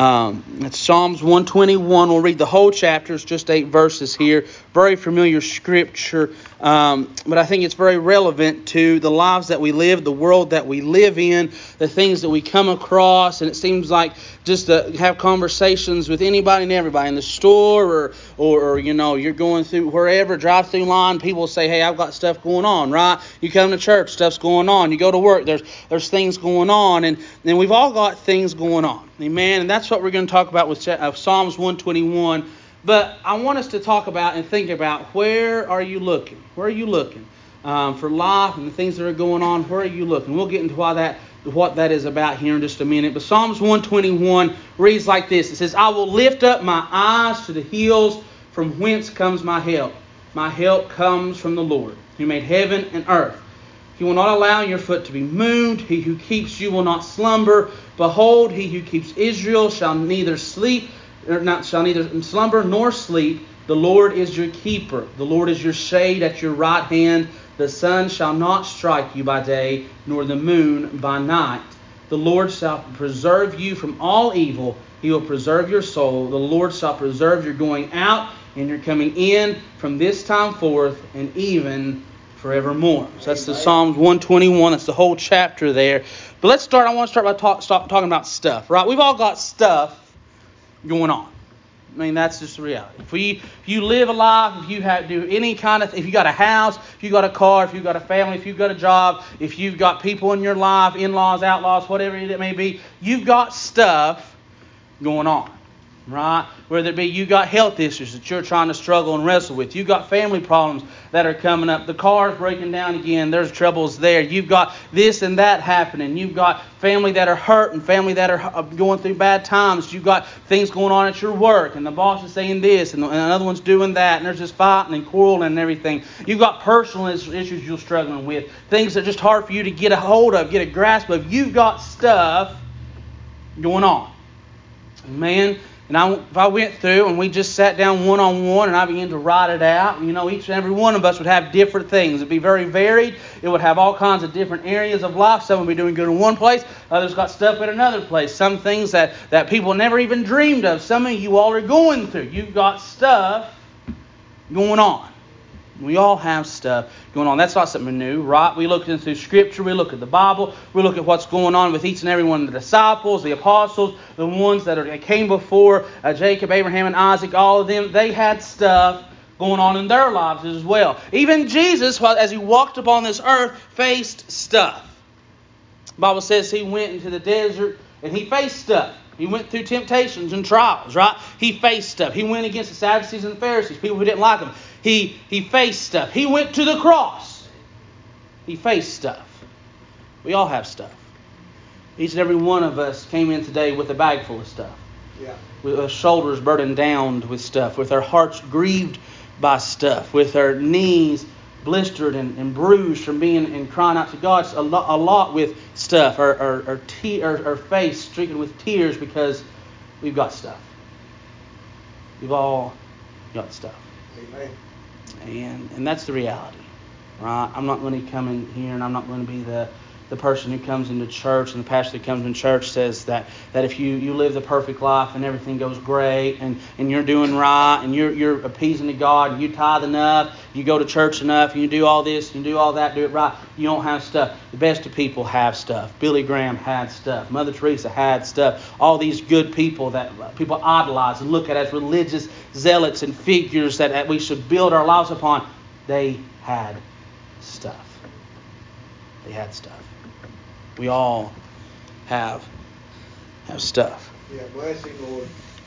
Um, it's Psalms 121. We'll read the whole chapter. It's just eight verses here. Very familiar scripture, um, but I think it's very relevant to the lives that we live, the world that we live in, the things that we come across. And it seems like just to have conversations with anybody and everybody in the store or, or, or you know, you're going through wherever, drive through line, people say, hey, I've got stuff going on, right? You come to church, stuff's going on. You go to work, there's, there's things going on. And, and we've all got things going on. Amen. And that's what we're going to talk about with uh, Psalms 121. But I want us to talk about and think about where are you looking? Where are you looking um, for life and the things that are going on? Where are you looking? We'll get into why that what that is about here in just a minute. But Psalms 121 reads like this. It says, "I will lift up my eyes to the hills, from whence comes my help. My help comes from the Lord, who made heaven and earth." He will not allow your foot to be moved. He who keeps you will not slumber. Behold, he who keeps Israel shall neither sleep, or not shall neither slumber nor sleep. The Lord is your keeper. The Lord is your shade at your right hand. The sun shall not strike you by day, nor the moon by night. The Lord shall preserve you from all evil. He will preserve your soul. The Lord shall preserve your going out and your coming in from this time forth and even forevermore. So that's the Psalms 121. That's the whole chapter there. But let's start. I want to start by talk, start talking about stuff, right? We've all got stuff going on. I mean, that's just the reality. If, we, if you live a life, if you have do any kind of, if you got a house, if you got a car, if you got a family, if you've got a job, if you've got people in your life, in-laws, outlaws, whatever it may be, you've got stuff going on right? Whether it be you got health issues that you're trying to struggle and wrestle with, you got family problems that are coming up, the car's breaking down again, there's troubles there. You've got this and that happening. You've got family that are hurt and family that are uh, going through bad times. You've got things going on at your work, and the boss is saying this, and another one's doing that, and there's just fighting and quarreling and everything. You've got personal issues you're struggling with, things that are just hard for you to get a hold of, get a grasp of. You've got stuff going on. Man, and I, if I went through and we just sat down one on one and I began to write it out, you know, each and every one of us would have different things. It'd be very varied. It would have all kinds of different areas of life. Some would be doing good in one place, others got stuff in another place. Some things that, that people never even dreamed of. Some of you all are going through. You've got stuff going on. We all have stuff going on. That's not something new, right? We look into Scripture, we look at the Bible, we look at what's going on with each and every one of the disciples, the apostles, the ones that, are, that came before uh, Jacob, Abraham, and Isaac. All of them, they had stuff going on in their lives as well. Even Jesus, as he walked upon this earth, faced stuff. The Bible says he went into the desert and he faced stuff. He went through temptations and trials, right? He faced stuff. He went against the Sadducees and the Pharisees, people who didn't like him. He, he faced stuff. He went to the cross. He faced stuff. We all have stuff. Each and every one of us came in today with a bag full of stuff. Yeah. With our shoulders burdened down with stuff, with our hearts grieved by stuff, with our knees blistered and, and bruised from being and crying out to God. a, lot, a lot with stuff. Our, our, our, te- our, our face streaking with tears because we've got stuff. We've all got stuff. Amen. And, and that's the reality, right? I'm not going to come in here and I'm not going to be the, the person who comes into church and the pastor that comes in church says that, that if you, you live the perfect life and everything goes great and, and you're doing right and you're, you're appeasing to God and you tithe enough, you go to church enough, and you do all this, you do all that, do it right, you don't have stuff. The best of people have stuff. Billy Graham had stuff. Mother Teresa had stuff. All these good people that people idolize and look at as religious zealots and figures that, that we should build our lives upon, they had stuff. They had stuff. We all have have stuff. Yeah, blessing, Lord.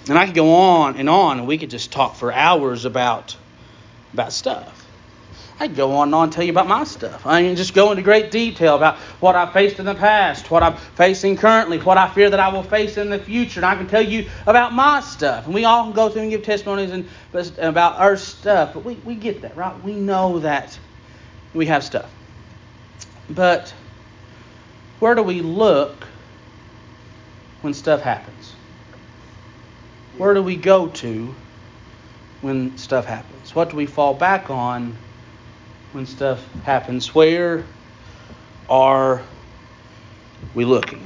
And I could go on and on, and we could just talk for hours about about stuff. I could go on and on and tell you about my stuff. I can just go into great detail about what I've faced in the past, what I'm facing currently, what I fear that I will face in the future. And I can tell you about my stuff. And we all can go through and give testimonies and about our stuff. But we, we get that, right? We know that we have stuff. But where do we look when stuff happens? Where do we go to when stuff happens? What do we fall back on when stuff happens? Where are we looking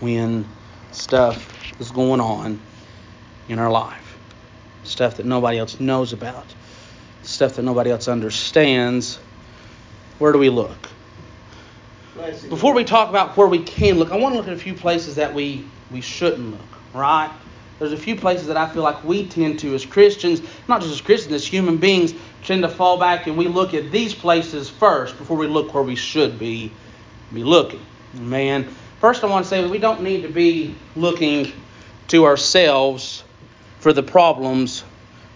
when stuff is going on in our life. Stuff that nobody else knows about. Stuff that nobody else understands. Where do we look? Before we talk about where we can look, I want to look at a few places that we, we shouldn't look, right? There's a few places that I feel like we tend to, as Christians, not just as Christians, as human beings, tend to fall back and we look at these places first before we look where we should be, be looking. Man, first I want to say we don't need to be looking to ourselves for the problems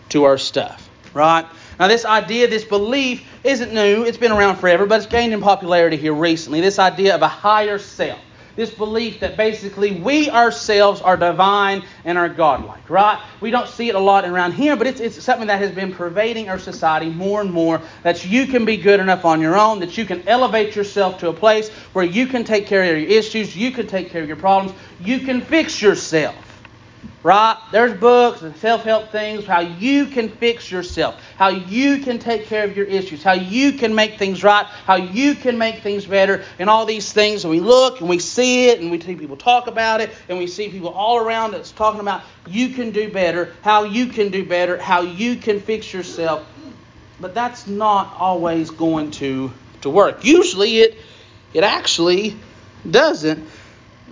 to our stuff, right? Now, this idea, this belief, isn't new. It's been around forever, but it's gained in popularity here recently. This idea of a higher self. This belief that basically we ourselves are divine and are godlike, right? We don't see it a lot around here, but it's, it's something that has been pervading our society more and more. That you can be good enough on your own, that you can elevate yourself to a place where you can take care of your issues, you can take care of your problems, you can fix yourself. Right? There's books and self help things, how you can fix yourself, how you can take care of your issues, how you can make things right, how you can make things better, and all these things. And we look and we see it, and we see people talk about it, and we see people all around us talking about you can do better, how you can do better, how you can fix yourself. But that's not always going to, to work. Usually it, it actually doesn't.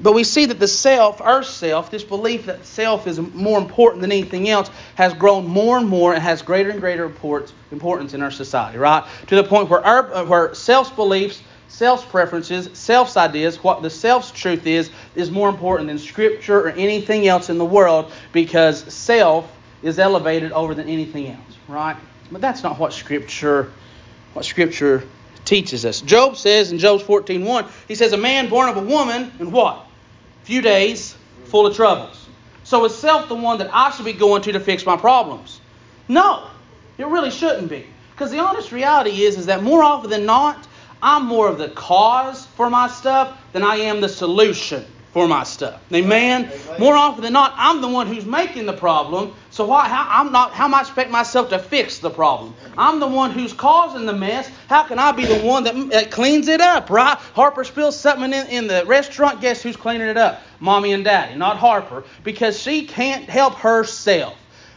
But we see that the self, our self, this belief that self is more important than anything else, has grown more and more and has greater and greater importance in our society, right? To the point where our uh, where self beliefs, self preferences, self ideas, what the self's truth is, is more important than Scripture or anything else in the world because self is elevated over than anything else, right? But that's not what Scripture what Scripture teaches us. Job says in Job 14:1, he says, "A man born of a woman, and what? Few days full of troubles. So is self the one that I should be going to to fix my problems? No, it really shouldn't be. Because the honest reality is, is that more often than not, I'm more of the cause for my stuff than I am the solution for my stuff. Amen? More often than not, I'm the one who's making the problem. So why, how, I'm not, how am I expect myself to fix the problem? I'm the one who's causing the mess. How can I be the one that, that cleans it up, right? Harper spills something in, in the restaurant. Guess who's cleaning it up? Mommy and Daddy, not Harper, because she can't help herself.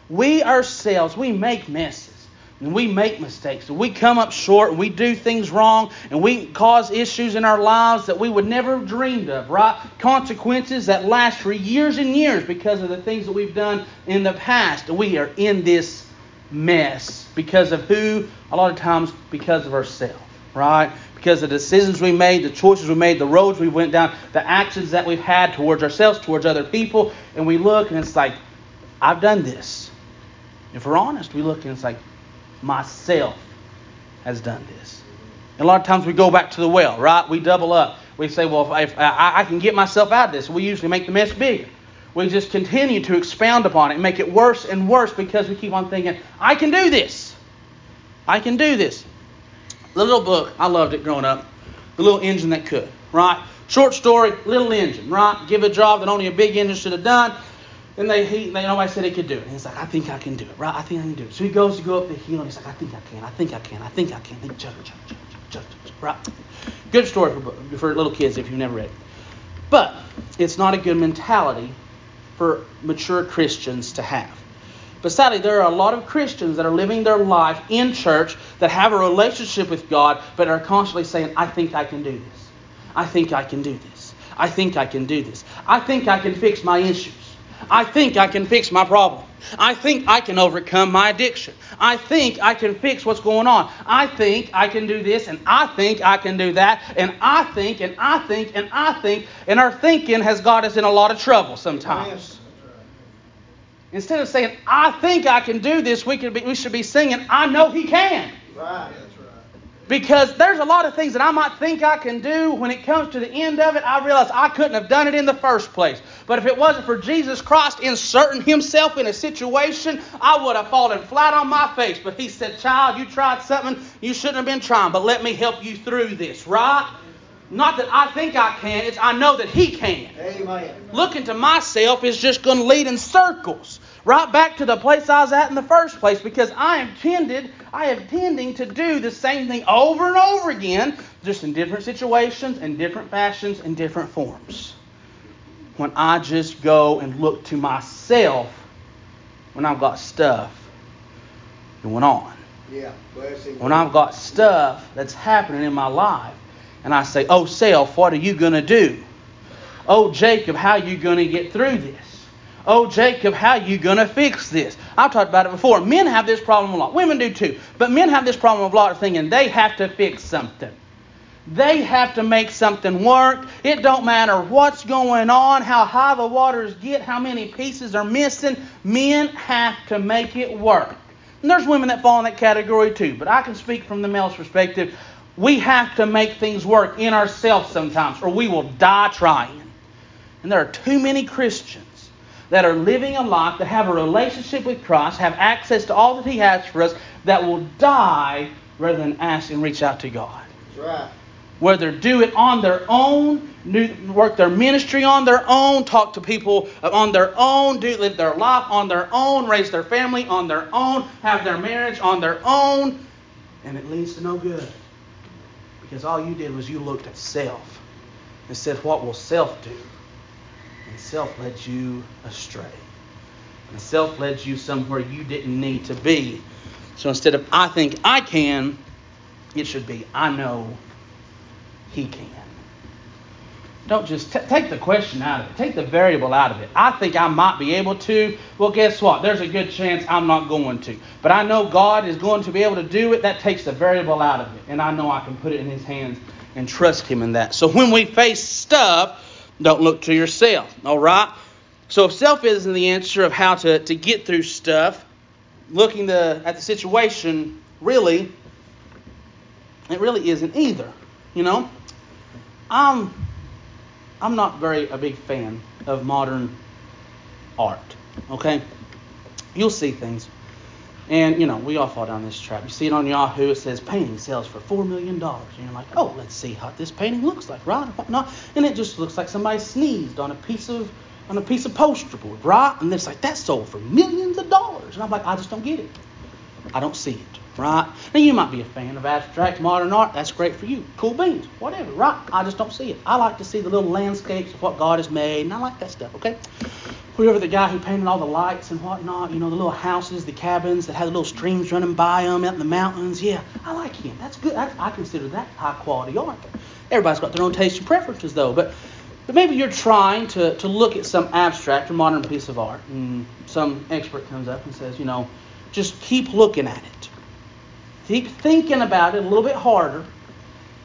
We ourselves, we make messes and we make mistakes and we come up short and we do things wrong and we cause issues in our lives that we would never have dreamed of, right? Consequences that last for years and years because of the things that we've done in the past. We are in this mess because of who? A lot of times because of ourselves, right? Because the decisions we made, the choices we made, the roads we went down, the actions that we've had towards ourselves, towards other people, and we look and it's like, I've done this. If we're honest, we look and it's like, myself has done this. And a lot of times we go back to the well, right? We double up. We say, well, if, if I, I, can get myself out of this, we usually make the mess bigger. We just continue to expound upon it and make it worse and worse because we keep on thinking, I can do this. I can do this. The little book, I loved it growing up. The little engine that could, right? Short story, little engine, right? Give a job that only a big engine should have done. And they, he, they, nobody said he could do it. And he's like, I think I can do it, right? I think I can do it. So he goes to go up the hill and he's like, I think I can, I think I can, I think I can. Think, jump, jump, jump, jump, jump, right? Good story for, for little kids if you've never read it. But it's not a good mentality for mature Christians to have. But sadly, there are a lot of Christians that are living their life in church that have a relationship with God, but are constantly saying, I think I can do this. I think I can do this. I think I can do this. I think I can fix my issues. I think I can fix my problem. I think I can overcome my addiction. I think I can fix what's going on. I think I can do this, and I think I can do that, and I think, and I think, and I think, and our thinking has got us in a lot of trouble sometimes. Instead of saying, I think I can do this, we, could be, we should be singing, I know He can. Right. Because there's a lot of things that I might think I can do. When it comes to the end of it, I realize I couldn't have done it in the first place. But if it wasn't for Jesus Christ inserting himself in a situation, I would have fallen flat on my face. But he said, Child, you tried something you shouldn't have been trying, but let me help you through this, right? Not that I think I can, it's I know that he can. Amen. Looking to myself is just going to lead in circles right back to the place I was at in the first place because I am tended, I am tending to do the same thing over and over again, just in different situations, in different fashions, in different forms. When I just go and look to myself when I've got stuff going on. Yeah. When I've got stuff that's happening in my life, and I say, "Oh, self, what are you gonna do? Oh, Jacob, how are you gonna get through this? Oh, Jacob, how are you gonna fix this?" I've talked about it before. Men have this problem a lot. Women do too, but men have this problem a lot of thinking they have to fix something. They have to make something work. It don't matter what's going on, how high the waters get, how many pieces are missing. Men have to make it work. And there's women that fall in that category too, but I can speak from the male's perspective. We have to make things work in ourselves sometimes, or we will die trying. And there are too many Christians that are living a life that have a relationship with Christ, have access to all that He has for us, that will die rather than ask and reach out to God. That's right whether do it on their own, work their ministry on their own, talk to people on their own, do live their life on their own, raise their family on their own, have their marriage on their own, and it leads to no good. Because all you did was you looked at self and said, What will self do? And self led you astray. And self led you somewhere you didn't need to be. So instead of I think I can, it should be I know he can. Don't just t- take the question out of it. Take the variable out of it. I think I might be able to. Well, guess what? There's a good chance I'm not going to. But I know God is going to be able to do it. That takes the variable out of it. And I know I can put it in His hands and trust Him in that. So when we face stuff, don't look to yourself. All right? So if self isn't the answer of how to, to get through stuff, looking the, at the situation, really, it really isn't either. You know? I'm I'm not very a big fan of modern art. Okay, you'll see things, and you know we all fall down this trap. You see it on Yahoo. It says painting sells for four million dollars, and you're like, oh, let's see how this painting looks like, right? Not, and it just looks like somebody sneezed on a piece of on a piece of poster board, right? And it's like that sold for millions of dollars, and I'm like, I just don't get it. I don't see it right? Now you might be a fan of abstract modern art. That's great for you. Cool beans, whatever, right? I just don't see it. I like to see the little landscapes of what God has made, and I like that stuff. Okay. Whoever the guy who painted all the lights and whatnot, you know, the little houses, the cabins that had the little streams running by them out in the mountains. Yeah, I like him. That's good. I, I consider that high quality art. Everybody's got their own taste and preferences, though. But but maybe you're trying to, to look at some abstract or modern piece of art, and some expert comes up and says, you know, just keep looking at it Keep thinking about it a little bit harder,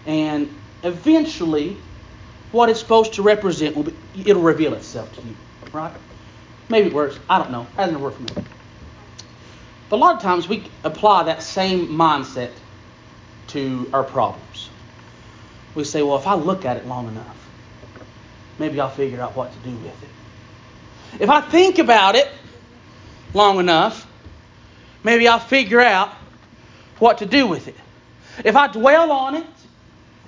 and eventually, what it's supposed to represent will be, it'll reveal itself to you, right? Maybe it works. I don't know. It hasn't worked for me. But a lot of times we apply that same mindset to our problems. We say, well, if I look at it long enough, maybe I'll figure out what to do with it. If I think about it long enough, maybe I'll figure out what to do with it. If I dwell on it,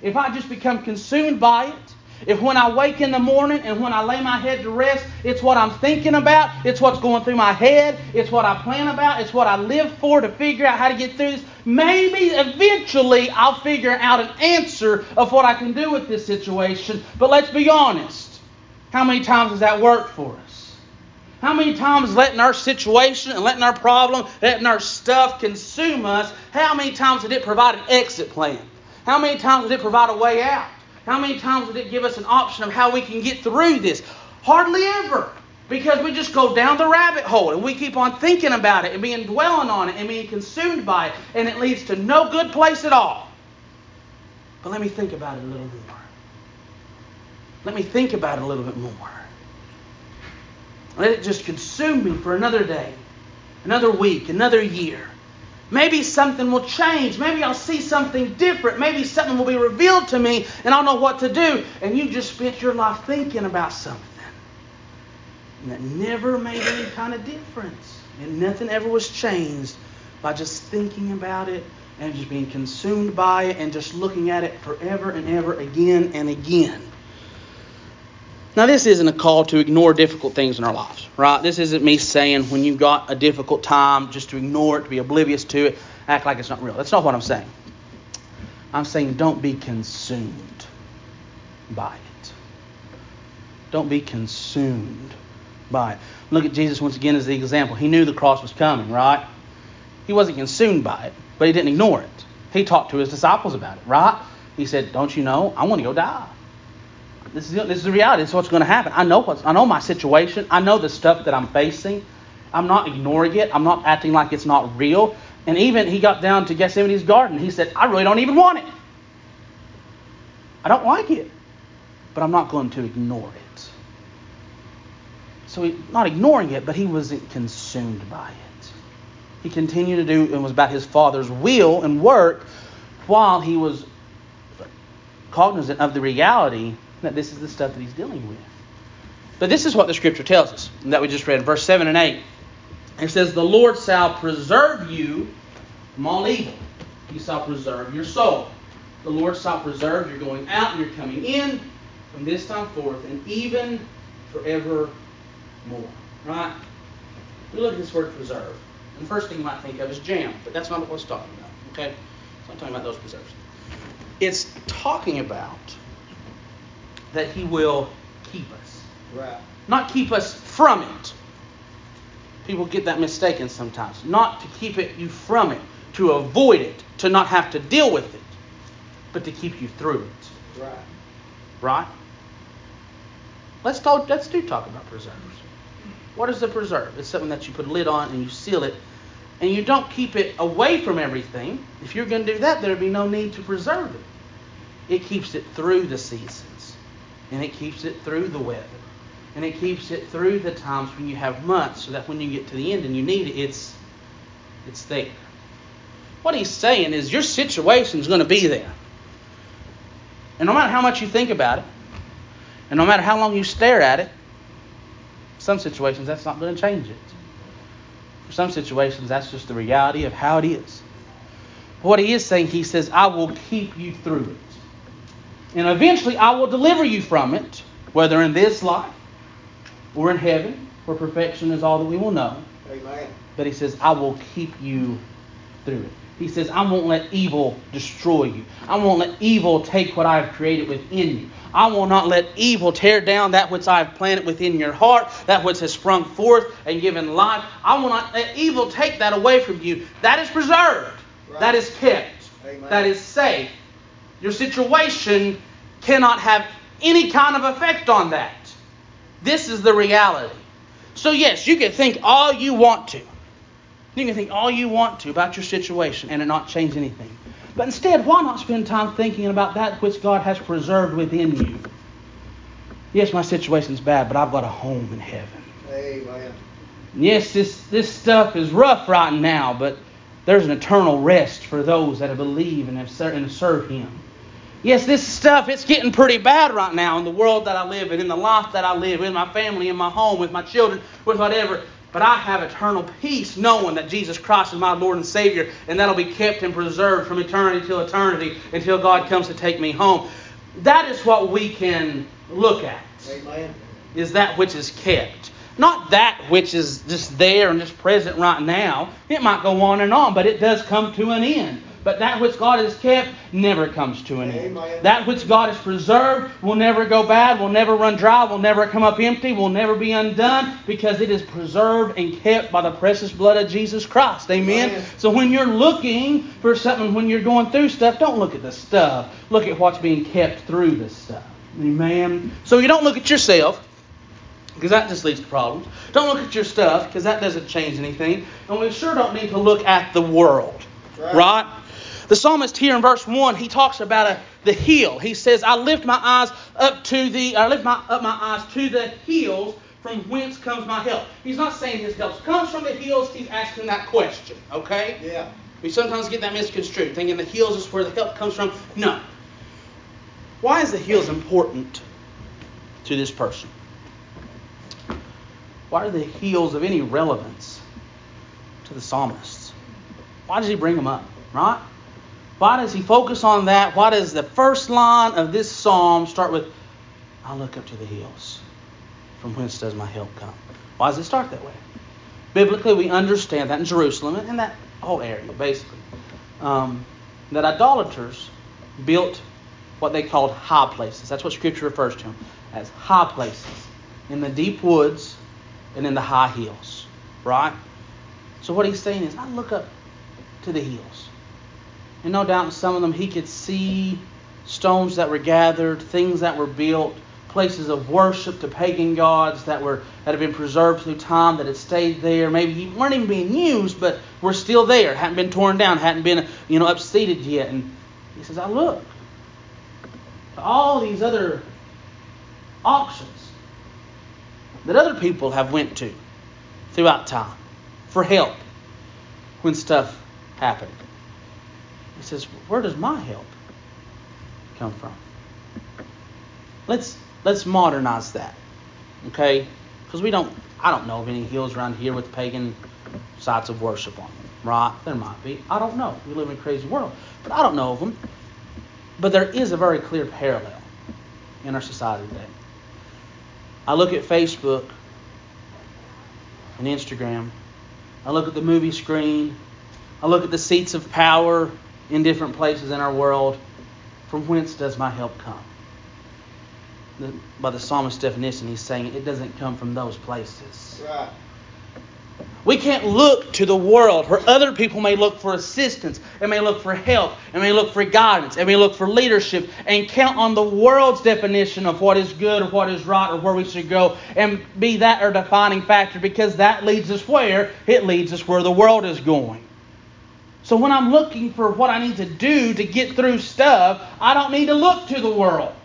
if I just become consumed by it, if when I wake in the morning and when I lay my head to rest, it's what I'm thinking about, it's what's going through my head, it's what I plan about, it's what I live for to figure out how to get through this, maybe eventually I'll figure out an answer of what I can do with this situation. But let's be honest. How many times has that worked for us? How many times letting our situation and letting our problem, letting our stuff consume us, how many times did it provide an exit plan? How many times did it provide a way out? How many times did it give us an option of how we can get through this? Hardly ever. Because we just go down the rabbit hole and we keep on thinking about it and being dwelling on it and being consumed by it, and it leads to no good place at all. But let me think about it a little more. Let me think about it a little bit more. Let it just consume me for another day, another week, another year. Maybe something will change. Maybe I'll see something different. Maybe something will be revealed to me and I'll know what to do. And you just spent your life thinking about something. And that never made any kind of difference. And nothing ever was changed by just thinking about it and just being consumed by it and just looking at it forever and ever again and again. Now, this isn't a call to ignore difficult things in our lives, right? This isn't me saying when you've got a difficult time just to ignore it, to be oblivious to it, act like it's not real. That's not what I'm saying. I'm saying don't be consumed by it. Don't be consumed by it. Look at Jesus once again as the example. He knew the cross was coming, right? He wasn't consumed by it, but he didn't ignore it. He talked to his disciples about it, right? He said, "Don't you know I want to go die? This is this is the reality. This is what's going to happen. I know what's I know my situation. I know the stuff that I'm facing. I'm not ignoring it. I'm not acting like it's not real. And even he got down to Gethsemane's garden. He said, I really don't even want it. I don't like it, but I'm not going to ignore it. So he not ignoring it, but he wasn't consumed by it. He continued to do and was about his father's will and work while he was cognizant of the reality that this is the stuff that he's dealing with. But this is what the scripture tells us that we just read, verse 7 and 8. It says, The Lord shall preserve you from all evil. He shall preserve your soul. The Lord shall preserve your going out and your coming in from this time forth and even forevermore. Right? We look at this word preserve. And the first thing you might think of is jam, but that's not what it's talking about. Okay? It's not talking about those preserves. It's talking about that He will keep us. Right. Not keep us from it. People get that mistaken sometimes. Not to keep it you from it, to avoid it, to not have to deal with it, but to keep you through it. Right. Right? Let's talk let's do talk about preserves. What is a preserve? It's something that you put a lid on and you seal it and you don't keep it away from everything. If you're going to do that, there'd be no need to preserve it. It keeps it through the seasons. And it keeps it through the weather. And it keeps it through the times when you have months so that when you get to the end and you need it, it's it's there. What he's saying is your situation is going to be there. And no matter how much you think about it, and no matter how long you stare at it, some situations that's not going to change it. For some situations, that's just the reality of how it is. What he is saying, he says, I will keep you through it. And eventually I will deliver you from it, whether in this life or in heaven, where perfection is all that we will know. Amen. But he says, I will keep you through it. He says, I won't let evil destroy you. I won't let evil take what I've created within you. I will not let evil tear down that which I've planted within your heart, that which has sprung forth and given life. I will not let evil take that away from you. That is preserved. Right. That is kept. Amen. That is safe. Your situation cannot have any kind of effect on that. This is the reality. So, yes, you can think all you want to. You can think all you want to about your situation and it not change anything. But instead, why not spend time thinking about that which God has preserved within you? Yes, my situation's bad, but I've got a home in heaven. Amen. Yes, this, this stuff is rough right now, but there's an eternal rest for those that believe and have ser- and serve Him. Yes, this stuff, it's getting pretty bad right now in the world that I live in, in the life that I live, in my family, in my home, with my children, with whatever. But I have eternal peace knowing that Jesus Christ is my Lord and Savior, and that'll be kept and preserved from eternity till eternity until God comes to take me home. That is what we can look at, Amen. is that which is kept. Not that which is just there and just present right now. It might go on and on, but it does come to an end. But that which God has kept never comes to an end. Amen. That which God has preserved will never go bad, will never run dry, will never come up empty, will never be undone because it is preserved and kept by the precious blood of Jesus Christ. Amen. Amen. So when you're looking for something, when you're going through stuff, don't look at the stuff. Look at what's being kept through the stuff. Amen. So you don't look at yourself because that just leads to problems. Don't look at your stuff because that doesn't change anything. And we sure don't need to look at the world. Right. Right? The psalmist here in verse 1, he talks about a, the hill. He says, I lift my eyes up to the I lift my up my eyes to the hills from whence comes my help. He's not saying his help comes from the hills, he's asking that question. Okay? Yeah. We sometimes get that misconstrued, thinking the hills is where the help comes from. No. Why is the hills important to this person? Why are the hills of any relevance to the psalmist? Why does he bring them up? Right? Why does he focus on that? Why does the first line of this psalm start with, I look up to the hills? From whence does my help come? Why does it start that way? Biblically, we understand that in Jerusalem and that whole area, basically, um, that idolaters built what they called high places. That's what Scripture refers to them. as high places, in the deep woods and in the high hills. Right? So what he's saying is, I look up to the hills. And no doubt in some of them he could see stones that were gathered, things that were built, places of worship to pagan gods that were that had been preserved through time, that had stayed there. Maybe weren't even being used, but were still there, hadn't been torn down, hadn't been you know upseated yet. And he says, I look to all these other auctions that other people have went to throughout time for help when stuff happened. He says, Where does my help come from? Let's let's modernize that. Okay? Because we don't I don't know of any hills around here with pagan sites of worship on them. Right? There might be. I don't know. We live in a crazy world. But I don't know of them. But there is a very clear parallel in our society today. I look at Facebook and Instagram. I look at the movie screen. I look at the seats of power in different places in our world. From whence does my help come? by the psalmist's definition, he's saying it doesn't come from those places. Right. We can't look to the world where other people may look for assistance, and may look for help, and may look for guidance, and may look for leadership, and count on the world's definition of what is good or what is right or where we should go, and be that our defining factor because that leads us where? It leads us where the world is going. So when I'm looking for what I need to do to get through stuff, I don't need to look to the world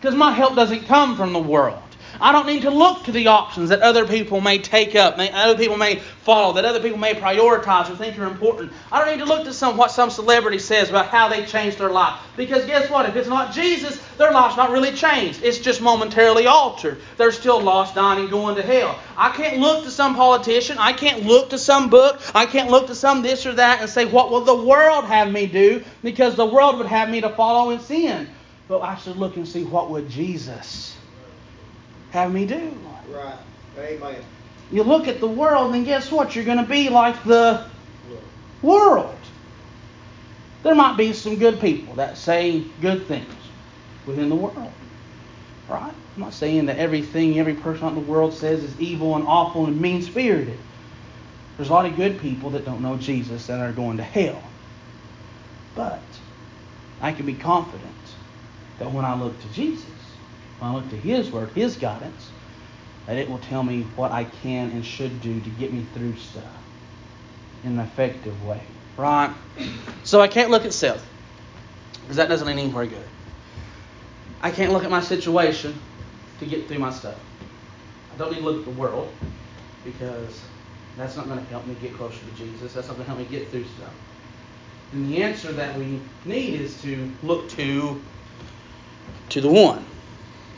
because my help doesn't come from the world. I don't need to look to the options that other people may take up, may, other people may follow, that other people may prioritize or think are important. I don't need to look to some what some celebrity says about how they changed their life. Because guess what? If it's not Jesus, their life's not really changed. It's just momentarily altered. They're still lost, dying, and going to hell. I can't look to some politician. I can't look to some book. I can't look to some this or that and say, what will the world have me do? Because the world would have me to follow in sin. But I should look and see what would Jesus have me do. Right. Amen. You look at the world, and guess what? You're going to be like the world. There might be some good people that say good things within the world. Right? I'm not saying that everything every person in the world says is evil and awful and mean spirited. There's a lot of good people that don't know Jesus that are going to hell. But I can be confident that when I look to Jesus, when I look to His Word, His guidance, that it will tell me what I can and should do to get me through stuff in an effective way. Right? So I can't look at self, because that doesn't lead anywhere good. I can't look at my situation to get through my stuff. I don't need to look at the world, because that's not going to help me get closer to Jesus. That's not going to help me get through stuff. And the answer that we need is to look to to the one.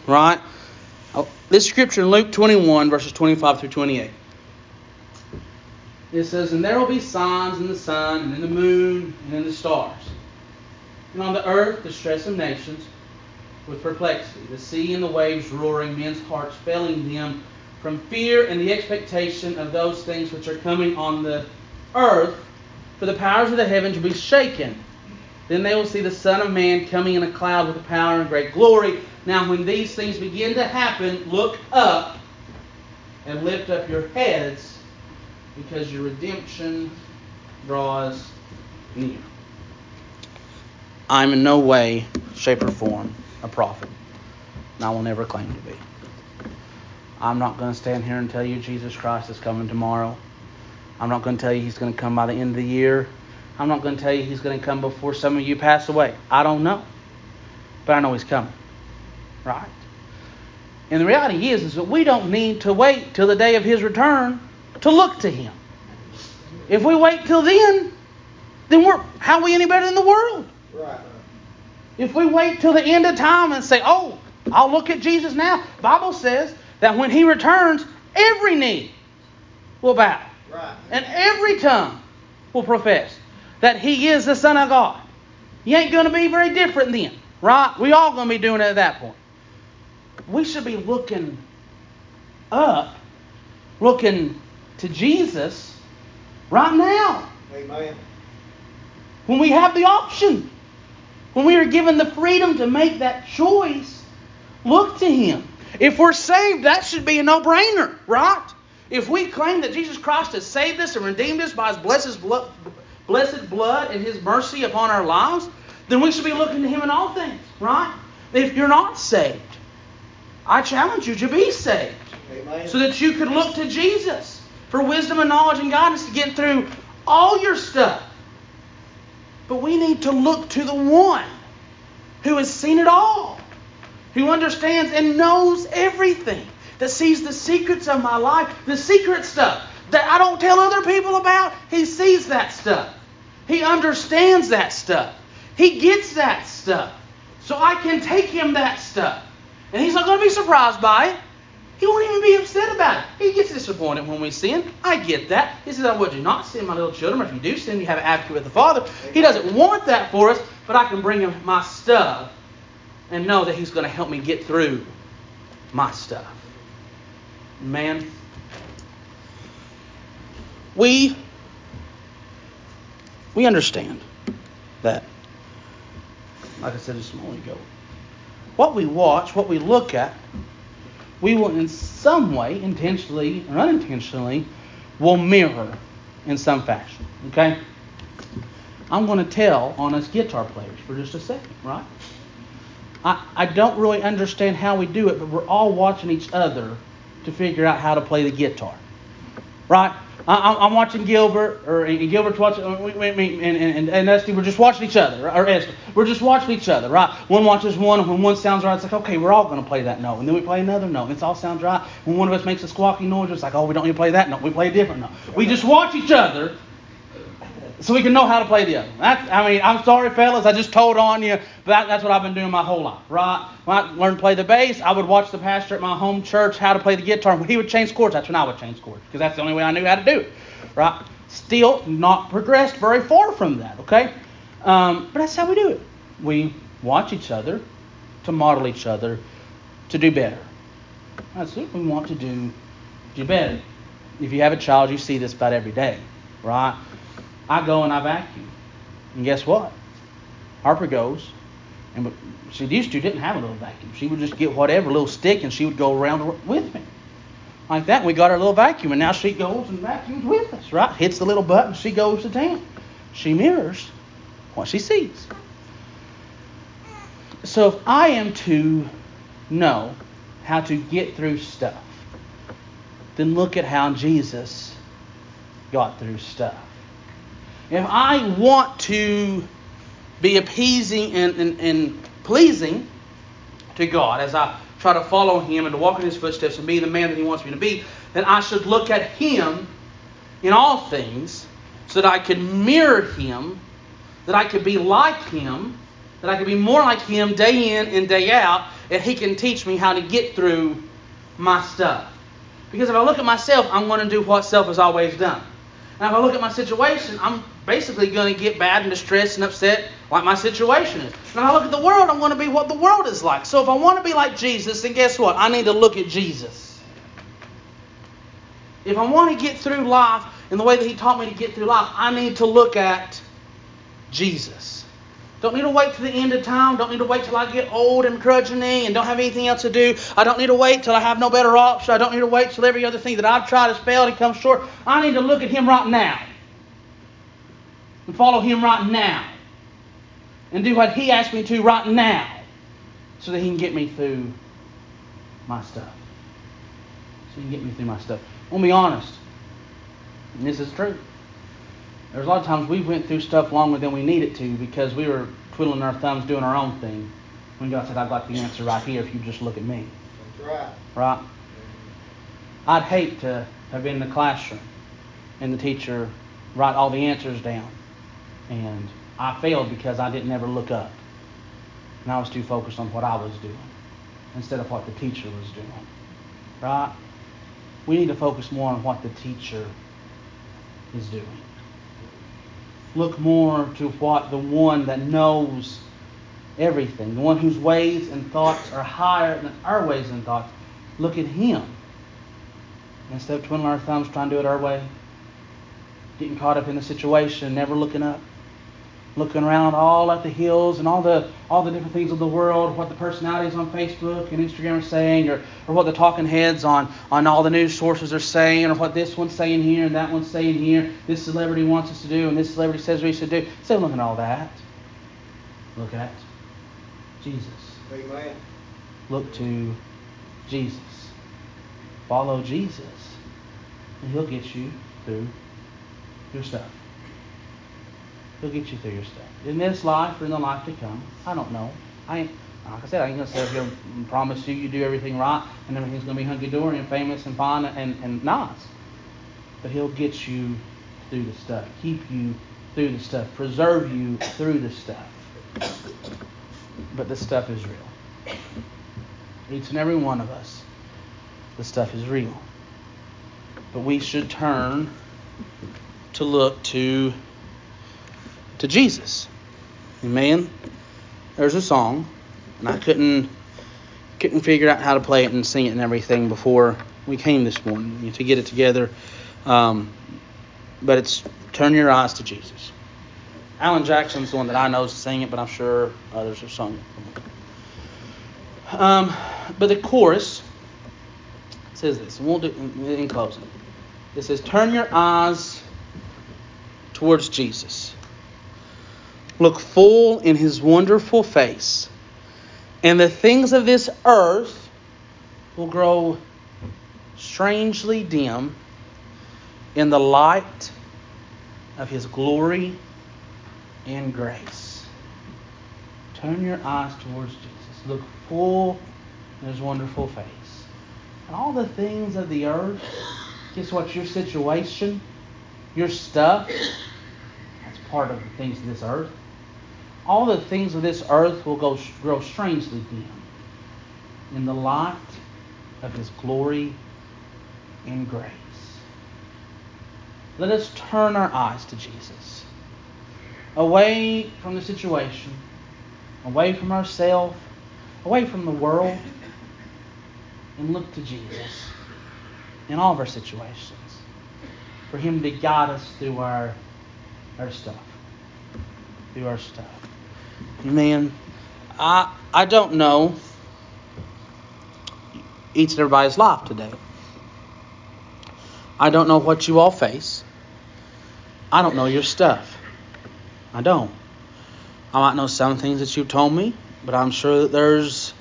Right? Oh, this scripture in Luke 21, verses 25 through 28. It says, And there will be signs in the sun, and in the moon, and in the stars. And on the earth, the stress of nations with perplexity, the sea and the waves roaring, men's hearts failing them from fear and the expectation of those things which are coming on the earth, for the powers of the heavens will be shaken. Then they will see the Son of Man coming in a cloud with a power and great glory. Now, when these things begin to happen, look up and lift up your heads because your redemption draws near. I'm in no way, shape, or form a prophet, and I will never claim to be. I'm not going to stand here and tell you Jesus Christ is coming tomorrow. I'm not going to tell you he's going to come by the end of the year. I'm not going to tell you he's going to come before some of you pass away. I don't know. But I know he's coming. Right? And the reality is, is that we don't need to wait till the day of his return to look to him. If we wait till then, then we're how are we any better than the world? Right. If we wait till the end of time and say, "Oh, I'll look at Jesus now," Bible says that when He returns, every knee will bow, right. and every tongue will profess that he is the Son of God. You ain't going to be very different then, right? We all going to be doing it at that point. We should be looking up, looking to Jesus right now. Amen. When we have the option, when we are given the freedom to make that choice, look to Him. If we're saved, that should be a no brainer, right? If we claim that Jesus Christ has saved us and redeemed us by His blessed blood, blessed blood and His mercy upon our lives, then we should be looking to Him in all things, right? If you're not saved, I challenge you to be saved Amen. so that you could look to Jesus for wisdom and knowledge and guidance to get through all your stuff. But we need to look to the one who has seen it all, who understands and knows everything, that sees the secrets of my life, the secret stuff that I don't tell other people about. He sees that stuff. He understands that stuff. He gets that stuff. So I can take him that stuff. And he's not going to be surprised by it. He won't even be upset about it. He gets disappointed when we sin. I get that. He says, I would you not sin, my little children. If you do sin, you have an advocate with the Father. He doesn't want that for us, but I can bring him my stuff and know that he's going to help me get through my stuff. Man, we we understand that. Like I said just a moment ago, what we watch, what we look at, we will in some way, intentionally or unintentionally, will mirror in some fashion. Okay? I'm going to tell on us guitar players for just a second, right? I, I don't really understand how we do it, but we're all watching each other to figure out how to play the guitar. Right? I, am watching Gilbert, or Gilbert's watching, uh, and, and, and Esty, we're just watching each other, or Esther, we're just watching each other, right? One watches one, and when one sounds right, it's like, okay, we're all going to play that note. And then we play another note, and it all sounds right. When one of us makes a squawky noise, it's like, oh, we don't to play that note, we play a different note. We just watch each other so we can know how to play the other. That's, I mean, I'm sorry, fellas, I just told on you, but that, that's what I've been doing my whole life, right? When I learned to play the bass, I would watch the pastor at my home church how to play the guitar. When he would change chords, that's when I would change chords, because that's the only way I knew how to do it, right? Still not progressed very far from that, okay? Um, but that's how we do it. We watch each other to model each other to do better. That's what we want to do, do better. If you have a child, you see this about every day, right? I go and I vacuum. And guess what? Harper goes, and she used to didn't have a little vacuum. She would just get whatever little stick and she would go around with me. Like that, we got our little vacuum, and now she goes and vacuums with us, right? Hits the little button, she goes to town. She mirrors what she sees. So if I am to know how to get through stuff, then look at how Jesus got through stuff if I want to be appeasing and, and, and pleasing to God as I try to follow Him and to walk in His footsteps and be the man that He wants me to be, then I should look at Him in all things so that I can mirror Him, that I could be like Him, that I could be more like Him day in and day out, and He can teach me how to get through my stuff. Because if I look at myself, I'm going to do what self has always done. Now, if I look at my situation, I'm basically going to get bad and distressed and upset like my situation is. Now, if I look at the world, I'm going to be what the world is like. So, if I want to be like Jesus, then guess what? I need to look at Jesus. If I want to get through life in the way that He taught me to get through life, I need to look at Jesus. Don't need to wait to the end of time. Don't need to wait till I get old and crudgeony and don't have anything else to do. I don't need to wait till I have no better option. I don't need to wait till every other thing that I've tried has failed and come short. I need to look at Him right now and follow Him right now and do what He asked me to right now so that He can get me through my stuff. So He can get me through my stuff. I want to be honest, and this is true. There's a lot of times we went through stuff longer than we needed to because we were twiddling our thumbs doing our own thing. When God said, I've got the answer right here if you just look at me. That's right. Right? I'd hate to have been in the classroom and the teacher write all the answers down. And I failed because I didn't ever look up. And I was too focused on what I was doing instead of what the teacher was doing. Right? We need to focus more on what the teacher is doing look more to what the one that knows everything, the one whose ways and thoughts are higher than our ways and thoughts. Look at him. Instead of twiddling our thumbs trying to do it our way, getting caught up in the situation, never looking up. Looking around all at the hills and all the all the different things of the world, what the personalities on Facebook and Instagram are saying, or, or what the talking heads on, on all the news sources are saying, or what this one's saying here and that one's saying here, this celebrity wants us to do and this celebrity says we should do. Of looking at all that, look at Jesus. Amen. Look to Jesus. Follow Jesus. And he'll get you through your stuff. He'll get you through your stuff. In this life or in the life to come, I don't know. I ain't, like I said, I ain't gonna sit here and promise you you do everything right and everything's gonna be hunky dory and famous and fine and, and nice. But he'll get you through the stuff, keep you through the stuff, preserve you through the stuff. But the stuff is real. Each and every one of us, the stuff is real. But we should turn to look to to Jesus. Amen. There's a song, and I couldn't couldn't figure out how to play it and sing it and everything before we came this morning to get it together. Um, but it's turn your eyes to Jesus. Alan Jackson's the one that I know to sing it, but I'm sure others have sung it. Um, but the chorus says this, and we'll do in closing. It says, "Turn your eyes towards Jesus." Look full in his wonderful face, and the things of this earth will grow strangely dim in the light of his glory and grace. Turn your eyes towards Jesus. Look full in his wonderful face. And all the things of the earth, guess what? Your situation, your stuff, that's part of the things of this earth all the things of this earth will go, grow strangely dim in the light of His glory and grace. Let us turn our eyes to Jesus, away from the situation, away from ourselves, away from the world, and look to Jesus in all of our situations for Him to guide us through our, our stuff. Through our stuff. Man, I I don't know each and everybody's life today. I don't know what you all face. I don't know your stuff. I don't. I might know some things that you've told me, but I'm sure that there's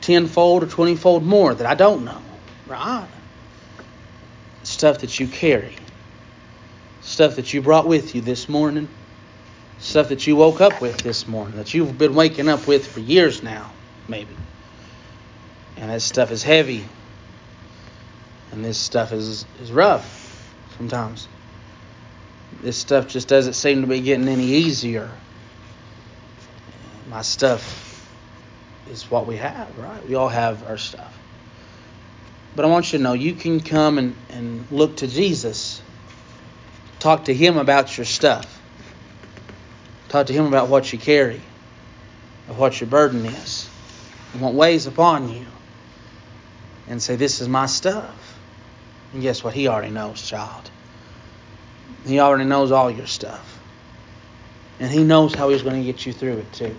tenfold or twentyfold more that I don't know. Right? Stuff that you carry. Stuff that you brought with you this morning stuff that you woke up with this morning, that you've been waking up with for years now, maybe. And that stuff is heavy. And this stuff is, is rough sometimes. This stuff just doesn't seem to be getting any easier. My stuff is what we have, right? We all have our stuff. But I want you to know you can come and, and look to Jesus, talk to Him about your stuff Talk to Him about what you carry, of what your burden is, and what weighs upon you. And say, This is my stuff. And guess what? He already knows, child. He already knows all your stuff. And He knows how He's going to get you through it, too.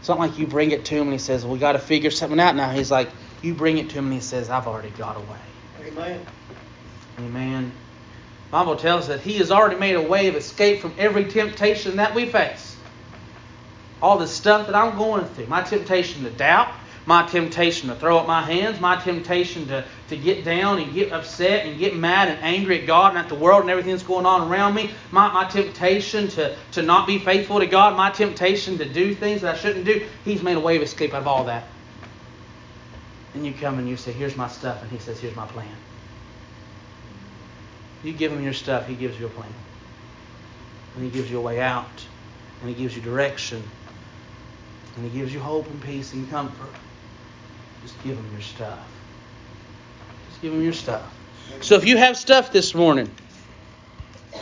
It's not like you bring it to Him and He says, We got to figure something out now. He's like, You bring it to Him and He says, I've already got a way. Amen. Amen. Bible tells us that He has already made a way of escape from every temptation that we face. All the stuff that I'm going through, my temptation to doubt, my temptation to throw up my hands, my temptation to, to get down and get upset and get mad and angry at God and at the world and everything that's going on around me, my, my temptation to, to not be faithful to God, my temptation to do things that I shouldn't do, He's made a way of escape out of all that. And you come and you say, Here's my stuff, and He says, Here's my plan. You give him your stuff, he gives you a plan. And he gives you a way out. And he gives you direction. And he gives you hope and peace and comfort. Just give him your stuff. Just give him your stuff. So if you have stuff this morning,